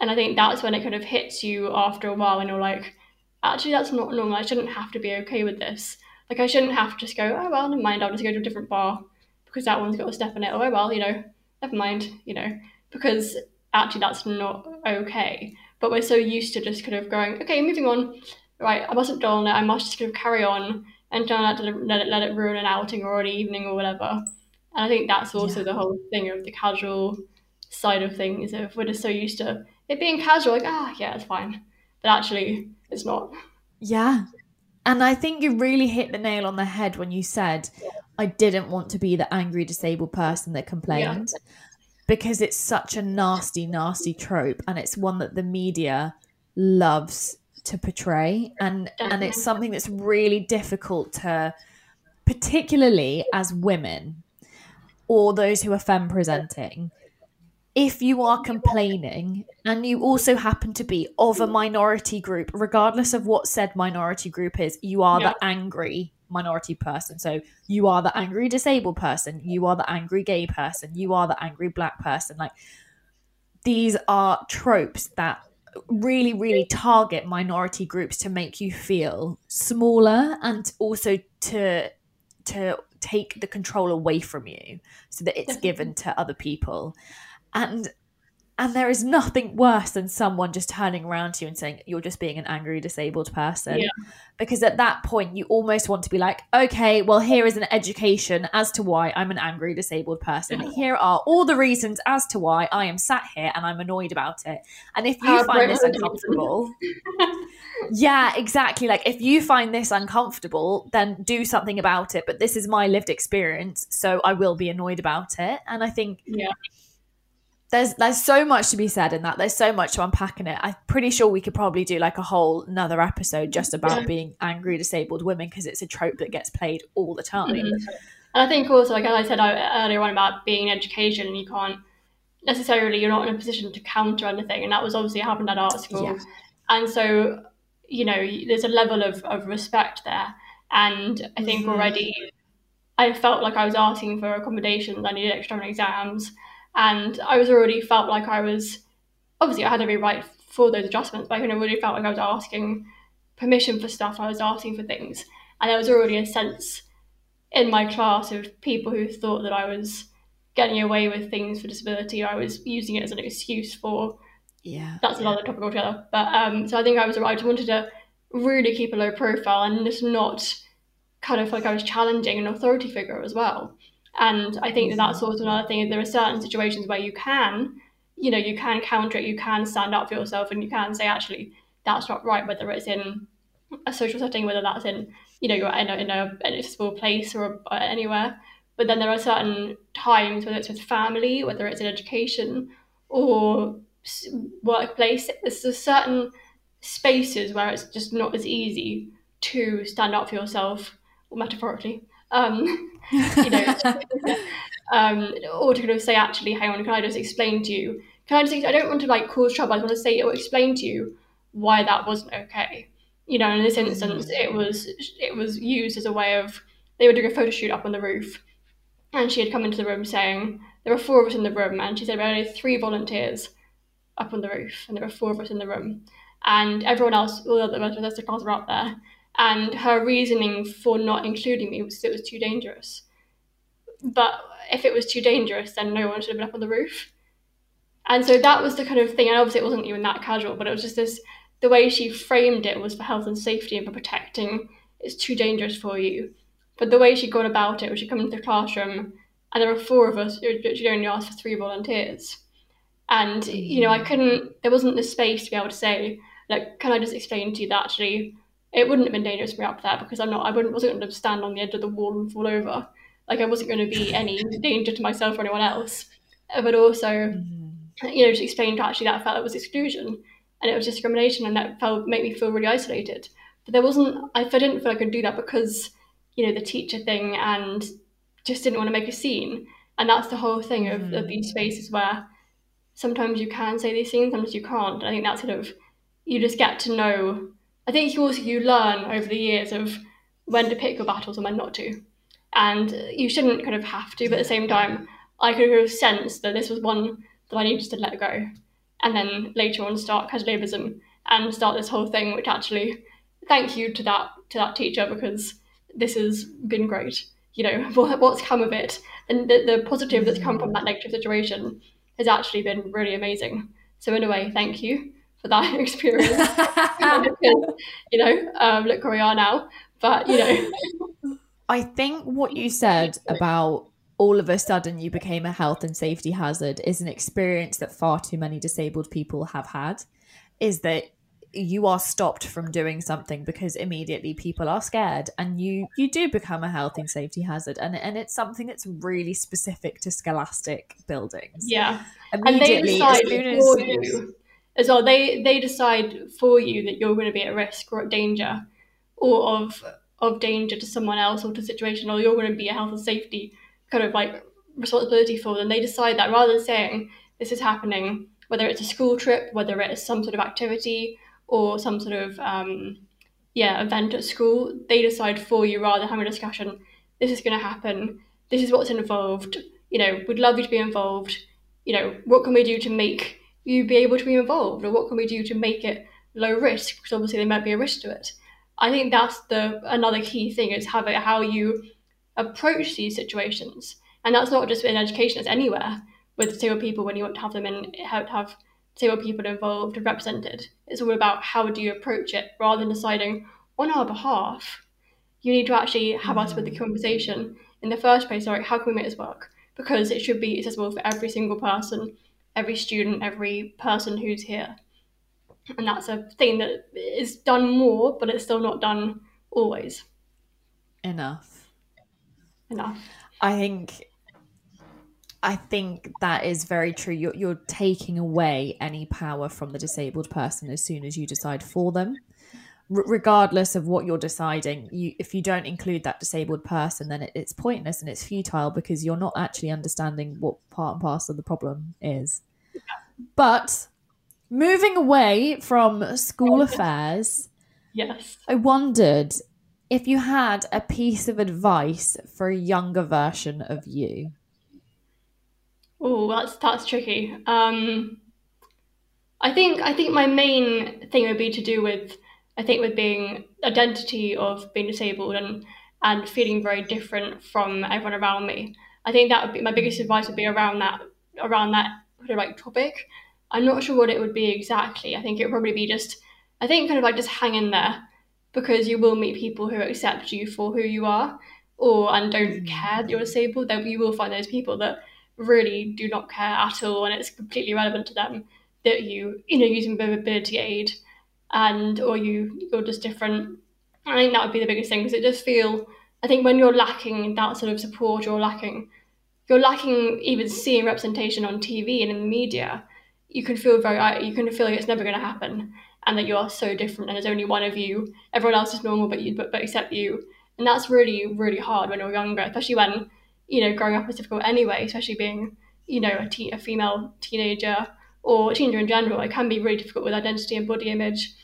S1: And I think that's when it kind of hits you after a while, and you're like, actually, that's not normal. I shouldn't have to be okay with this. Like, I shouldn't have to just go, oh, well, never mind, I'll just go to a different bar because that one's got a step in it. Oh, well, you know, never mind, you know, because actually that's not okay. But we're so used to just kind of going, okay, moving on. Right, I mustn't dwell on it. I must just kind of carry on and try not to let it, let it ruin an outing or an evening or whatever. And I think that's also yeah. the whole thing of the casual side of things. If we're just so used to it being casual, like ah, yeah, it's fine, but actually, it's not.
S2: Yeah, and I think you really hit the nail on the head when you said, "I didn't want to be the angry disabled person that complained." Yeah. Because it's such a nasty, nasty trope, and it's one that the media loves to portray, and and it's something that's really difficult to, particularly as women, or those who are femme presenting, if you are complaining and you also happen to be of a minority group, regardless of what said minority group is, you are yeah. the angry minority person. So you are the angry disabled person, you are the angry gay person, you are the angry black person. Like these are tropes that really, really target minority groups to make you feel smaller and also to to take the control away from you so that it's given to other people and and there is nothing worse than someone just turning around to you and saying you're just being an angry disabled person. Yeah. Because at that point, you almost want to be like, okay, well, here is an education as to why I'm an angry disabled person. Yeah. Here are all the reasons as to why I am sat here and I'm annoyed about it. And if you find this uncomfortable, yeah, exactly. Like if you find this uncomfortable, then do something about it. But this is my lived experience. So I will be annoyed about it. And I think.
S1: Yeah
S2: there's there's so much to be said in that. There's so much to unpack in it. I'm pretty sure we could probably do like a whole another episode just about yeah. being angry disabled women because it's a trope that gets played all the time. Mm-hmm.
S1: And I think also, like as I said earlier on about being in education, and you can't necessarily you're not in a position to counter anything, and that was obviously happened at art school. Yeah. And so, you know, there's a level of, of respect there. And I think mm-hmm. already I felt like I was asking for accommodations. I needed extra exams and I was already felt like I was obviously I had every right for those adjustments, but I kind of already felt like I was asking permission for stuff. I was asking for things, and there was already a sense in my class of people who thought that I was getting away with things for disability. I was using it as an excuse for.
S2: Yeah,
S1: that's another topic altogether. But um, so I think I was right. I just wanted to really keep a low profile and just not kind of like I was challenging an authority figure as well. And I think that that's also another thing. There are certain situations where you can, you know, you can counter it, you can stand up for yourself, and you can say, actually, that's not right, whether it's in a social setting, whether that's in, you know, you're in a, in a, in a small place or anywhere. But then there are certain times, whether it's with family, whether it's in education or workplace, there's certain spaces where it's just not as easy to stand up for yourself, metaphorically, um, you know, um, or to kind of say, actually, hang on, can I just explain to you? Can I just? I don't want to like cause trouble. I just want to say or explain to you why that wasn't okay. You know, in this instance, mm. it was it was used as a way of they were doing a photo shoot up on the roof, and she had come into the room saying there were four of us in the room, and she said there were only three volunteers up on the roof, and there were four of us in the room, and everyone else, all the other rest of the class were up there, and her reasoning for not including me was it was too dangerous. But if it was too dangerous, then no one should have been up on the roof. And so that was the kind of thing, and obviously it wasn't even that casual, but it was just this the way she framed it was for health and safety and for protecting. It's too dangerous for you. But the way she'd gone about it was she'd come into the classroom and there were four of us, she'd only asked for three volunteers. And, you know, I couldn't, there wasn't the space to be able to say, like, can I just explain to you that actually it wouldn't have been dangerous for me up there because I'm not. I wouldn't wasn't going to stand on the edge of the wall and fall over. Like I wasn't going to be any danger to myself or anyone else. Uh, but also, mm-hmm. you know, to explain to actually that I felt it was exclusion and it was discrimination, and that felt made me feel really isolated. But there wasn't. I didn't feel I could do that because you know the teacher thing and just didn't want to make a scene. And that's the whole thing of, mm-hmm. of these spaces where sometimes you can say these things, sometimes you can't. I think that's sort of you just get to know I think you also you learn over the years of when to pick your battles and when not to, and you shouldn't kind of have to. But at the same time, I could have sensed that this was one that I needed to let go, and then later on start Casual Ableism and start this whole thing, which actually, thank you to that to that teacher because this has been great. You know what's come of it, and the, the positive that's come from that negative situation has actually been really amazing. So in a way, thank you for that experience. because, you know, um, look where we are now. But, you know.
S2: I think what you said about all of a sudden you became a health and safety hazard is an experience that far too many disabled people have had is that you are stopped from doing something because immediately people are scared and you you do become a health and safety hazard and and it's something that's really specific to scholastic buildings
S1: yeah immediately and they decide for you as well they they decide for you that you're going to be at risk or at danger or of of danger to someone else or to situation or you're going to be a health and safety kind of like responsibility for them they decide that rather than saying this is happening whether it's a school trip whether it's some sort of activity or some sort of um, yeah event at school, they decide for you rather than having a discussion. This is going to happen. This is what's involved. You know, we'd love you to be involved. You know, what can we do to make you be able to be involved, or what can we do to make it low risk? Because obviously there might be a risk to it. I think that's the another key thing is how how you approach these situations, and that's not just in education; it's anywhere with disabled people when you want to have them in have, have disabled people involved and represented. It's all about how do you approach it rather than deciding on our behalf. You need to actually have us with the mm. conversation in the first place. Right, how can we make this work? Because it should be accessible for every single person, every student, every person who's here. And that's a thing that is done more, but it's still not done always.
S2: Enough.
S1: Enough.
S2: I think I think that is very true. You're, you're taking away any power from the disabled person as soon as you decide for them. R- regardless of what you're deciding, you if you don't include that disabled person, then it, it's pointless and it's futile because you're not actually understanding what part and parcel of the problem is. But moving away from school affairs,
S1: yes,
S2: I wondered if you had a piece of advice for a younger version of you.
S1: Oh, that's that's tricky. Um, I think I think my main thing would be to do with I think with being identity of being disabled and and feeling very different from everyone around me. I think that would be my biggest advice would be around that around that sort of like topic. I'm not sure what it would be exactly. I think it would probably be just I think kind of like just hang in there because you will meet people who accept you for who you are or and don't mm. care that you're disabled. That you will find those people that really do not care at all and it's completely relevant to them that you you know using mobility aid and or you you're just different i think that would be the biggest thing because it does feel i think when you're lacking that sort of support you're lacking you're lacking even seeing representation on tv and in the media you can feel very you can feel like it's never going to happen and that you are so different and there's only one of you everyone else is normal but you but, but except you and that's really really hard when you're younger especially when you know, growing up is difficult anyway, especially being, you know, a, a female teenager or a teenager in general. It can be really difficult with identity and body image.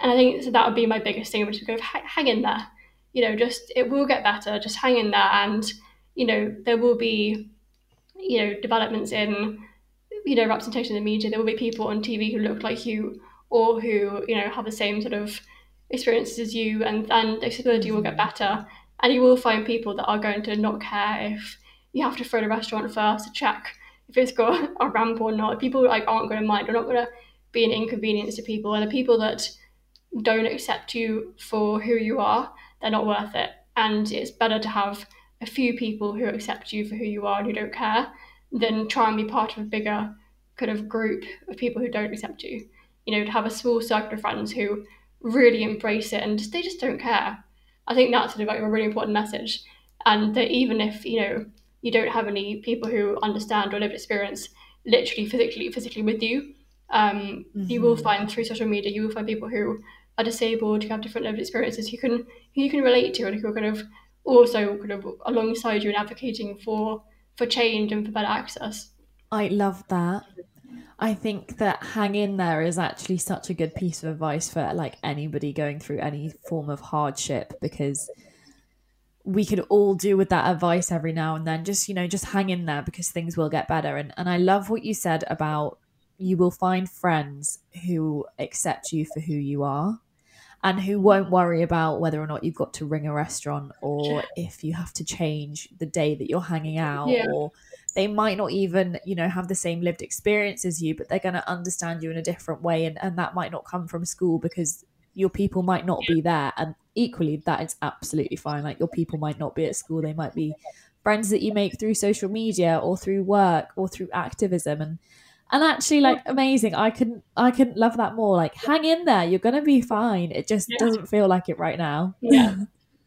S1: And I think so that would be my biggest thing, which is of hang in there. You know, just it will get better. Just hang in there, and you know there will be, you know, developments in, you know, representation in the media. There will be people on TV who look like you or who you know have the same sort of experiences as you, and and accessibility will get mm-hmm. better. And you will find people that are going to not care if you have to throw the restaurant first to check if it's got a ramp or not. People like aren't going to mind. They're not going to be an inconvenience to people. And the people that don't accept you for who you are, they're not worth it. And it's better to have a few people who accept you for who you are and who don't care than try and be part of a bigger kind of group of people who don't accept you. You know, to have a small circle of friends who really embrace it and they just don't care. I think that's sort of like a really important message. And that even if, you know, you don't have any people who understand or lived experience literally physically physically with you, um, mm-hmm. you will mm-hmm. find through social media, you will find people who are disabled, who have different lived experiences, who can who you can relate to and who are kind of also kind of alongside you and advocating for for change and for better access.
S2: I love that. I think that hang in there is actually such a good piece of advice for like anybody going through any form of hardship because we could all do with that advice every now and then just you know just hang in there because things will get better and and I love what you said about you will find friends who accept you for who you are and who won't worry about whether or not you've got to ring a restaurant or if you have to change the day that you're hanging out yeah. or they might not even you know have the same lived experience as you but they're going to understand you in a different way and, and that might not come from school because your people might not be there. And equally that is absolutely fine. Like your people might not be at school. They might be friends that you make through social media or through work or through activism. And and actually like amazing. I couldn't i couldn't love that more. Like hang in there. You're gonna be fine. It just yeah. doesn't feel like it right now.
S1: Yeah.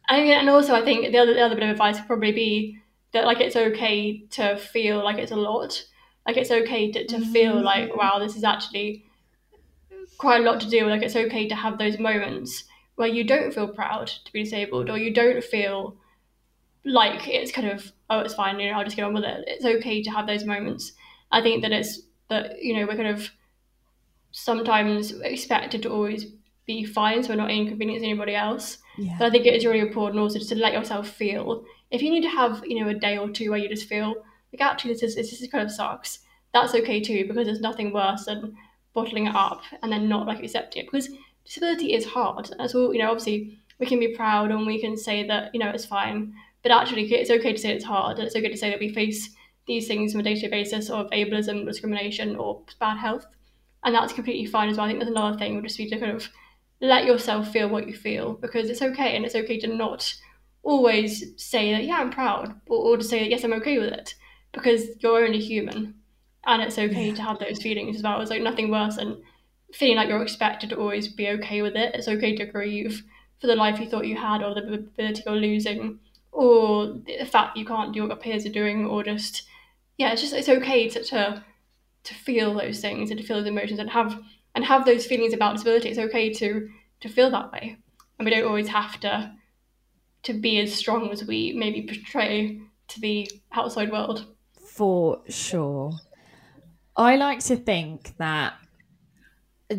S1: And, and also i think the other, the other bit of advice would probably be that like it's okay to feel like it's a lot. Like it's okay to, to feel mm-hmm. like wow this is actually quite a lot to do. With like it's okay to have those moments where you don't feel proud to be disabled or you don't feel like it's kind of oh it's fine you know i'll just get on with it. It's okay to have those moments. I think that it's that you know we're kind of sometimes expected to always be fine so we're not inconveniencing anybody else. Yeah. but i think it is really important also just to let yourself feel. If you need to have you know a day or two where you just feel like actually this is this is kind of sucks that's okay too because there's nothing worse than bottling it up and then not like accepting it because disability is hard. That's all you know obviously we can be proud and we can say that you know it's fine but actually it's okay to say it's hard. And it's okay to say that we face these things on a day-to-day basis of ableism discrimination or bad health. And that's completely fine as well. I think there's another thing would just be to kind of let yourself feel what you feel because it's okay and it's okay to not always say that yeah i'm proud or, or to say that yes i'm okay with it because you're only human and it's okay yeah. to have those feelings as well. It's like nothing worse than feeling like you're expected to always be okay with it. It's okay to grieve for the life you thought you had or the ability you're losing or the fact you can't do what your peers are doing or just yeah it's just it's okay to, to to feel those things and to feel those emotions and have and have those feelings about disability it's okay to to feel that way and we don't always have to to be as strong as we maybe portray to the outside world.
S2: For sure. I like to think that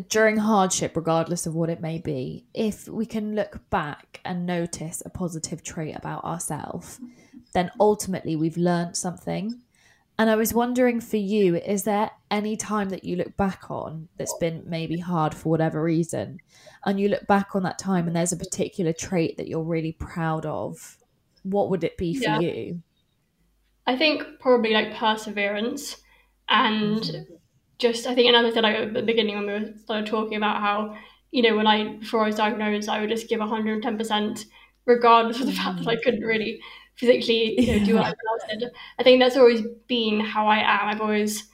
S2: during hardship, regardless of what it may be, if we can look back and notice a positive trait about ourselves, then ultimately we've learned something. And I was wondering for you, is there any time that you look back on that's been maybe hard for whatever reason, and you look back on that time and there's a particular trait that you're really proud of? What would it be for yeah. you?
S1: I think probably like perseverance and mm-hmm. just I think another thing like at the beginning when we were started talking about how you know when I before I was diagnosed I would just give 110 percent regardless of the fact that I mm. couldn't really physically you know, do what I did. I think that's always been how I am. I've always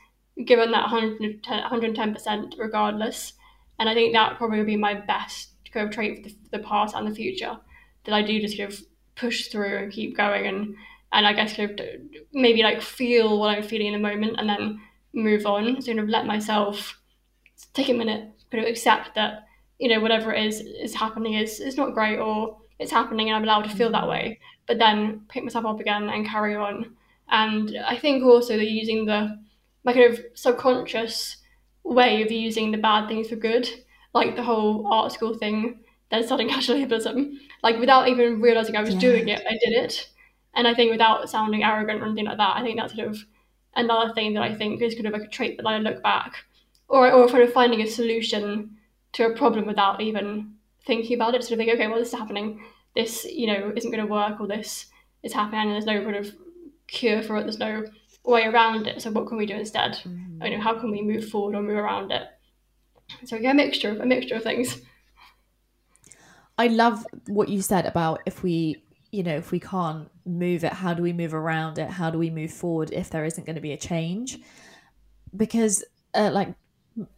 S1: given that 110 percent regardless, and I think that probably would be my best kind of trait for the, for the past and the future. That I do just kind of push through and keep going and and I guess kind of maybe like feel what I'm feeling in the moment and then move on. So kind of let myself take a minute, kind of accept that you know whatever it is is happening is is not great or it's happening and I'm allowed to feel that mm. way. But then pick myself up again and carry on. And I think also that using the my kind of subconscious way of using the bad things for good, like the whole art school thing, then studying casual ableism, like without even realizing I was yeah. doing it, I did it and I think without sounding arrogant or anything like that, I think that's sort of another thing that I think is kind of like a trait that I look back, or or kind of finding a solution to a problem without even thinking about it. Sort of think, okay, well, this is happening. This, you know, isn't going to work, or this is happening, and there's no kind of cure for it. There's no way around it. So what can we do instead? Mm-hmm. You know, how can we move forward or move around it? So yeah, a mixture, a mixture of things.
S2: I love what you said about if we you know, if we can't move it, how do we move around it? How do we move forward if there isn't going to be a change? Because, uh, like,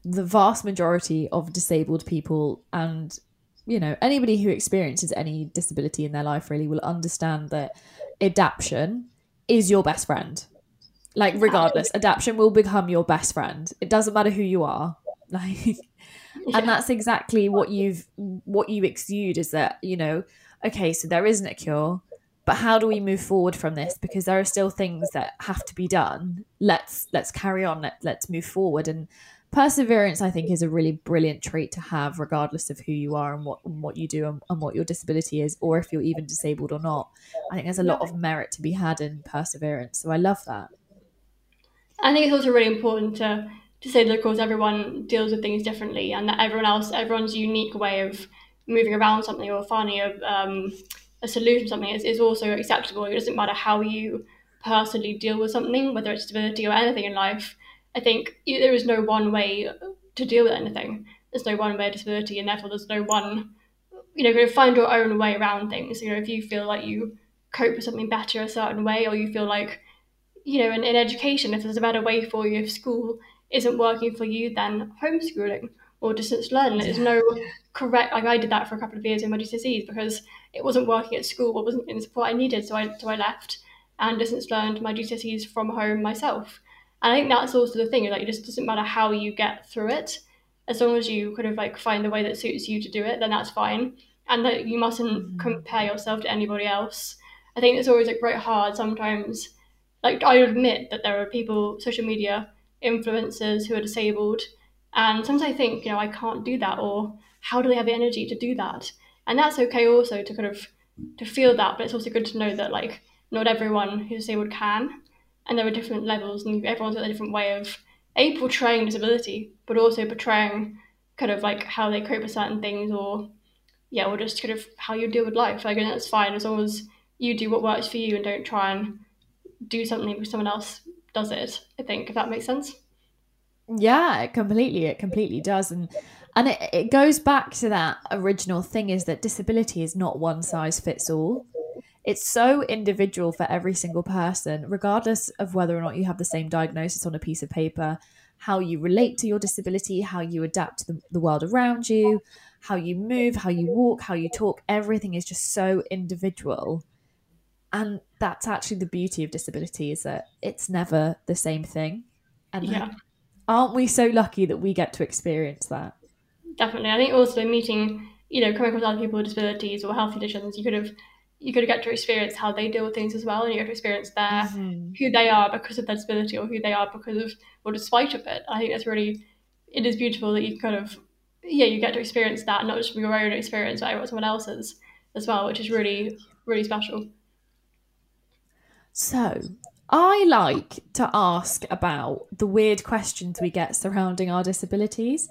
S2: the vast majority of disabled people and, you know, anybody who experiences any disability in their life really will understand that adaptation is your best friend. Like, regardless, adaptation will become your best friend. It doesn't matter who you are. Like, and that's exactly what you've, what you exude is that, you know, okay, so there isn't a cure, but how do we move forward from this? Because there are still things that have to be done. Let's let's carry on. Let, let's move forward. And perseverance, I think, is a really brilliant trait to have, regardless of who you are and what and what you do and, and what your disability is, or if you're even disabled or not. I think there's a lot of merit to be had in perseverance. So I love that.
S1: I think it's also really important to to say that of course everyone deals with things differently and that everyone else everyone's unique way of moving around something or finding a, um, a solution to something is, is also acceptable. It doesn't matter how you personally deal with something, whether it's disability or anything in life. I think there is no one way to deal with anything. There's no one way of disability, and therefore there's no one, you know, going to find your own way around things. You know, if you feel like you cope with something better a certain way, or you feel like, you know, in, in education, if there's a better way for you, if school isn't working for you, then homeschooling or distance learning. There's no correct. Like I did that for a couple of years in my GCSEs because it wasn't working at school, or wasn't in the support I needed, so I so I left and distance learned my GCSEs from home myself. And I think that's also the thing, like it just doesn't matter how you get through it, as long as you kind of like find the way that suits you to do it, then that's fine. And that you mustn't mm-hmm. compare yourself to anybody else. I think it's always like very hard sometimes. Like I admit that there are people, social media influencers who are disabled, and sometimes I think, you know, I can't do that, or how do they have the energy to do that? And that's okay also to kind of to feel that, but it's also good to know that like not everyone who's disabled can, and there are different levels, and everyone's got a different way of a portraying disability, but also portraying kind of like how they cope with certain things, or yeah, or just kind of how you deal with life. Like, and that's fine as long as you do what works for you and don't try and do something because someone else does it. I think if that makes sense.
S2: Yeah, it completely. It completely does, and and it, it goes back to that original thing: is that disability is not one size fits all it's so individual for every single person, regardless of whether or not you have the same diagnosis on a piece of paper, how you relate to your disability, how you adapt to the, the world around you, how you move, how you walk, how you talk. Everything is just so individual. And that's actually the beauty of disability is that it's never the same thing. And yeah. aren't we so lucky that we get to experience that?
S1: Definitely. I think also meeting, you know, coming across other people with disabilities or health conditions, you could have you could get to experience how they deal with things as well, and you get to experience their mm-hmm. who they are because of their disability or who they are because of or despite of it. I think that's really it is beautiful that you kind of yeah you get to experience that not just from your own experience but someone else's as well, which is really really special.
S2: So I like to ask about the weird questions we get surrounding our disabilities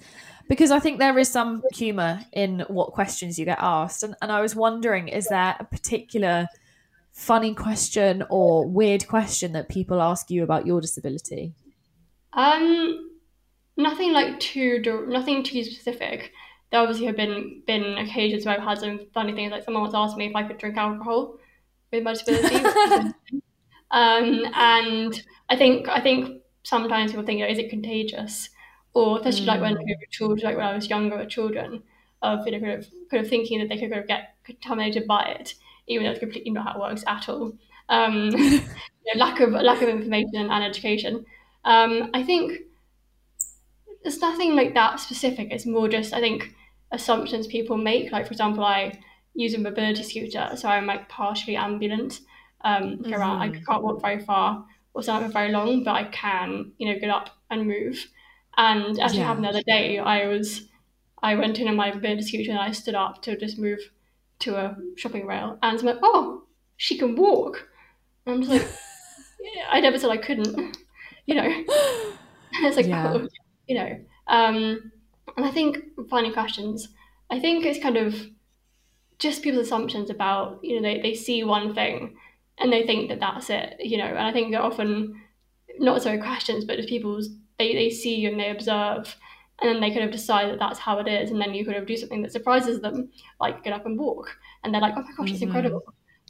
S2: because I think there is some humour in what questions you get asked. And, and I was wondering, is there a particular funny question or weird question that people ask you about your disability?
S1: Um, nothing like too nothing too specific. There obviously have been been occasions where I've had some funny things. Like someone once asked me if I could drink alcohol with my disability. um, and I think I think sometimes people think, you know, is it contagious? Or especially mm. like when were children, like when I was younger with children, of you know kind of kind of thinking that they could kind of get contaminated by it, even though it's completely not how it works at all. Um, you know, lack of lack of information and education. Um, I think there's nothing like that specific. It's more just I think assumptions people make. Like for example, I use a mobility scooter, so I'm like partially ambulant. Um, mm-hmm. around, I can't walk very far or stand up very long, but I can, you know, get up and move. And actually yeah. happened the other day. I was I went in on my bed scooter and I stood up to just move to a shopping rail, and I'm like, oh, she can walk. And I'm just like, yeah, I never said I couldn't, you know. it's like, yeah. oh, you know. Um, and I think finding questions, I think it's kind of just people's assumptions about, you know, they, they see one thing and they think that that's it, you know. And I think often, not so questions, but just people's they, they see you and they observe and then they kind of decide that that's how it is and then you kind of do something that surprises them like get up and walk and they're like oh my gosh it's mm-hmm. incredible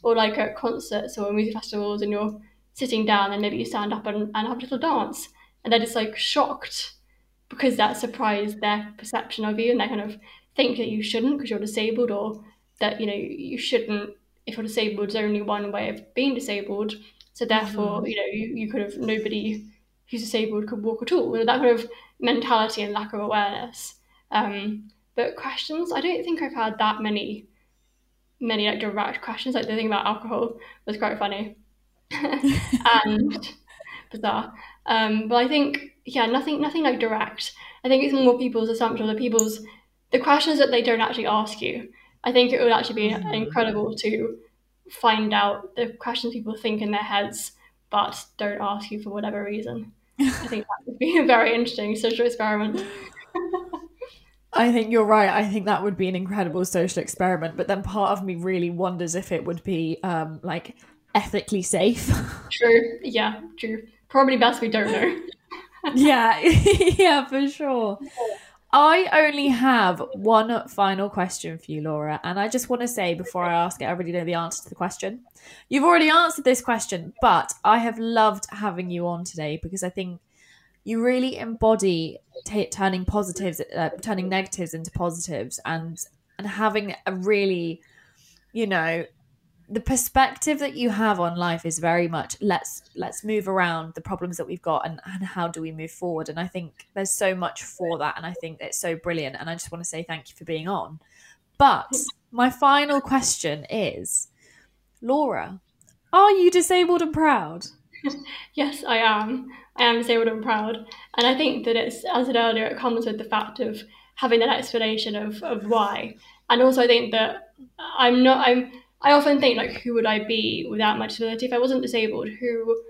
S1: or like at concerts or music festivals and you're sitting down and maybe you stand up and, and have a little dance and they're just like shocked because that surprised their perception of you and they kind of think that you shouldn't because you're disabled or that you know you shouldn't if you're disabled there's only one way of being disabled so therefore mm-hmm. you know you, you could have nobody who's disabled could walk at all. With that kind of mentality and lack of awareness. Um, but questions, I don't think I've had that many, many like direct questions. Like the thing about alcohol was quite funny and bizarre. Um, but I think yeah, nothing, nothing like direct. I think it's more people's assumptions, the people's the questions that they don't actually ask you. I think it would actually be mm-hmm. incredible to find out the questions people think in their heads but don't ask you for whatever reason. I think that would be a very interesting social experiment.
S2: I think you're right. I think that would be an incredible social experiment. But then part of me really wonders if it would be um, like ethically safe.
S1: True. Yeah, true. Probably best we don't know.
S2: yeah, yeah, for sure. I only have one final question for you, Laura. And I just want to say before I ask it, I already know the answer to the question. You've already answered this question, but I have loved having you on today because I think you really embody t- turning positives, uh, turning negatives into positives, and and having a really, you know, the perspective that you have on life is very much let's let's move around the problems that we've got and, and how do we move forward? And i think there's so much for that and i think it's so brilliant and i just want to say thank you for being on. But my final question is laura are you disabled and proud?
S1: Yes i am. I am disabled and proud and i think that it's as i said earlier it comes with the fact of having that explanation of, of why. And also i think that i'm not i'm I often think like, who would I be without my disability? If I wasn't disabled, who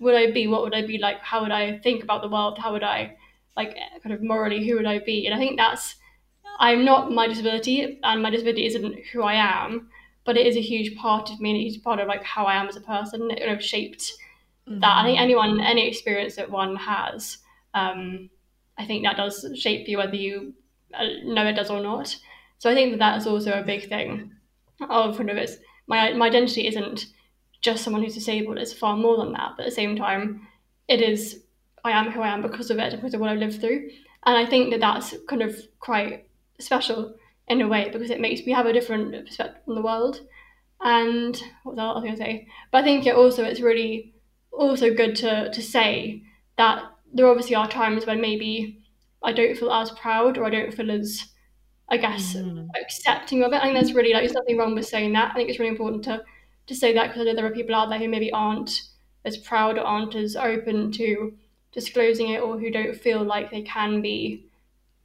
S1: would I be? What would I be like? How would I think about the world? How would I, like, kind of morally, who would I be? And I think that's, I'm not my disability, and my disability isn't who I am, but it is a huge part of me, and it's part of like how I am as a person. It kind of shaped mm-hmm. that. I think mm-hmm. anyone, any experience that one has, um, I think that does shape you, whether you uh, know it does or not. So I think that that is also a big thing of kind of it's my my identity isn't just someone who's disabled. It's far more than that. But at the same time, it is I am who I am because of it, because of what I've lived through. And I think that that's kind of quite special in a way because it makes we have a different perspective on the world. And what was I going to say? But I think it also it's really also good to to say that there obviously are times when maybe I don't feel as proud or I don't feel as I guess, mm. accepting of it. I think there's really like there's nothing wrong with saying that. I think it's really important to to say that because I know there are people out there who maybe aren't as proud or aren't as open to disclosing it or who don't feel like they can be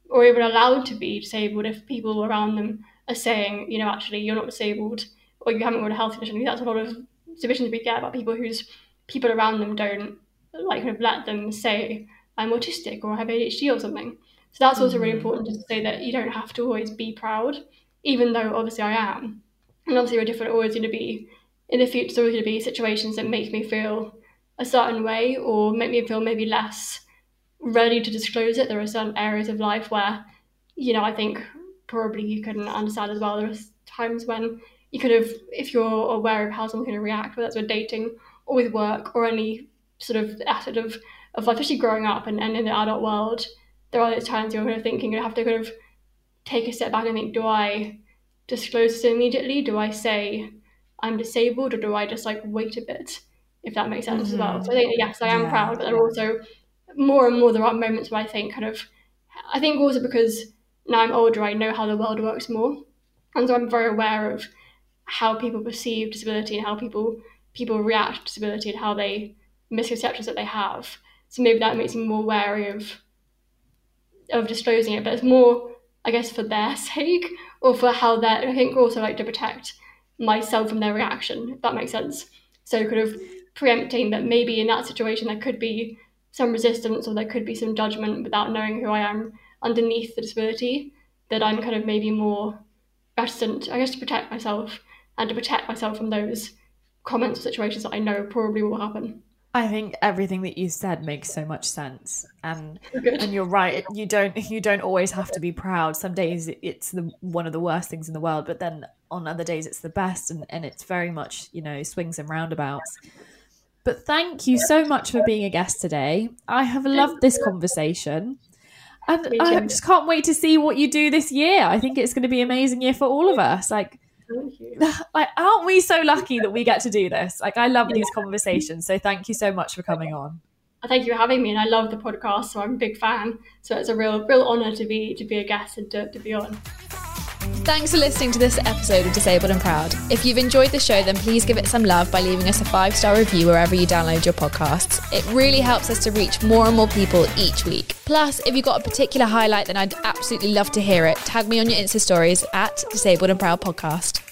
S1: or even allowed to be disabled if people around them are saying, you know, actually you're not disabled or you haven't got a health condition. That's a lot of submissions we get about people whose people around them don't like kind of let them say I'm autistic or I have ADHD or something. So that's also really mm-hmm. important to say that you don't have to always be proud, even though obviously I am. And obviously, we're different, always going to be, in the future, there's always going to be situations that make me feel a certain way or make me feel maybe less ready to disclose it. There are certain areas of life where, you know, I think probably you can understand as well. There are times when you could have, if you're aware of how someone's going to react, whether that's with dating or with work or any sort of aspect of, of life, especially growing up and, and in the adult world, there are those times you're kind of thinking you have to kind of take a step back and think, do I disclose this immediately? Do I say I'm disabled or do I just like wait a bit? If that makes sense mm-hmm. as well. Mm-hmm. So I think yes, I am yeah. proud, but there are also more and more there are moments where I think kind of I think also because now I'm older, I know how the world works more. And so I'm very aware of how people perceive disability and how people people react to disability and how they misconceptions that they have. So maybe that makes me more wary of of disclosing it, but it's more, I guess, for their sake or for how they're, I think also like to protect myself from their reaction, if that makes sense. So kind of preempting that maybe in that situation there could be some resistance or there could be some judgment without knowing who I am underneath the disability, that I'm kind of maybe more reticent, I guess, to protect myself and to protect myself from those comments or situations that I know probably will happen.
S2: I think everything that you said makes so much sense, and Good. and you're right. You don't you don't always have to be proud. Some days it's the one of the worst things in the world, but then on other days it's the best, and and it's very much you know swings and roundabouts. But thank you so much for being a guest today. I have loved this conversation. And I just can't wait to see what you do this year. I think it's going to be an amazing year for all of us. Like like, aren't we so lucky that we get to do this? Like, I love these conversations. So, thank you so much for coming on.
S1: Thank you for having me, and I love the podcast, so I'm a big fan. So it's a real, real honour to be to be a guest and to, to be on.
S2: Thanks for listening to this episode of Disabled and Proud. If you've enjoyed the show, then please give it some love by leaving us a five star review wherever you download your podcasts. It really helps us to reach more and more people each week. Plus, if you've got a particular highlight, then I'd absolutely love to hear it. Tag me on your Insta stories at Disabled and Proud Podcast.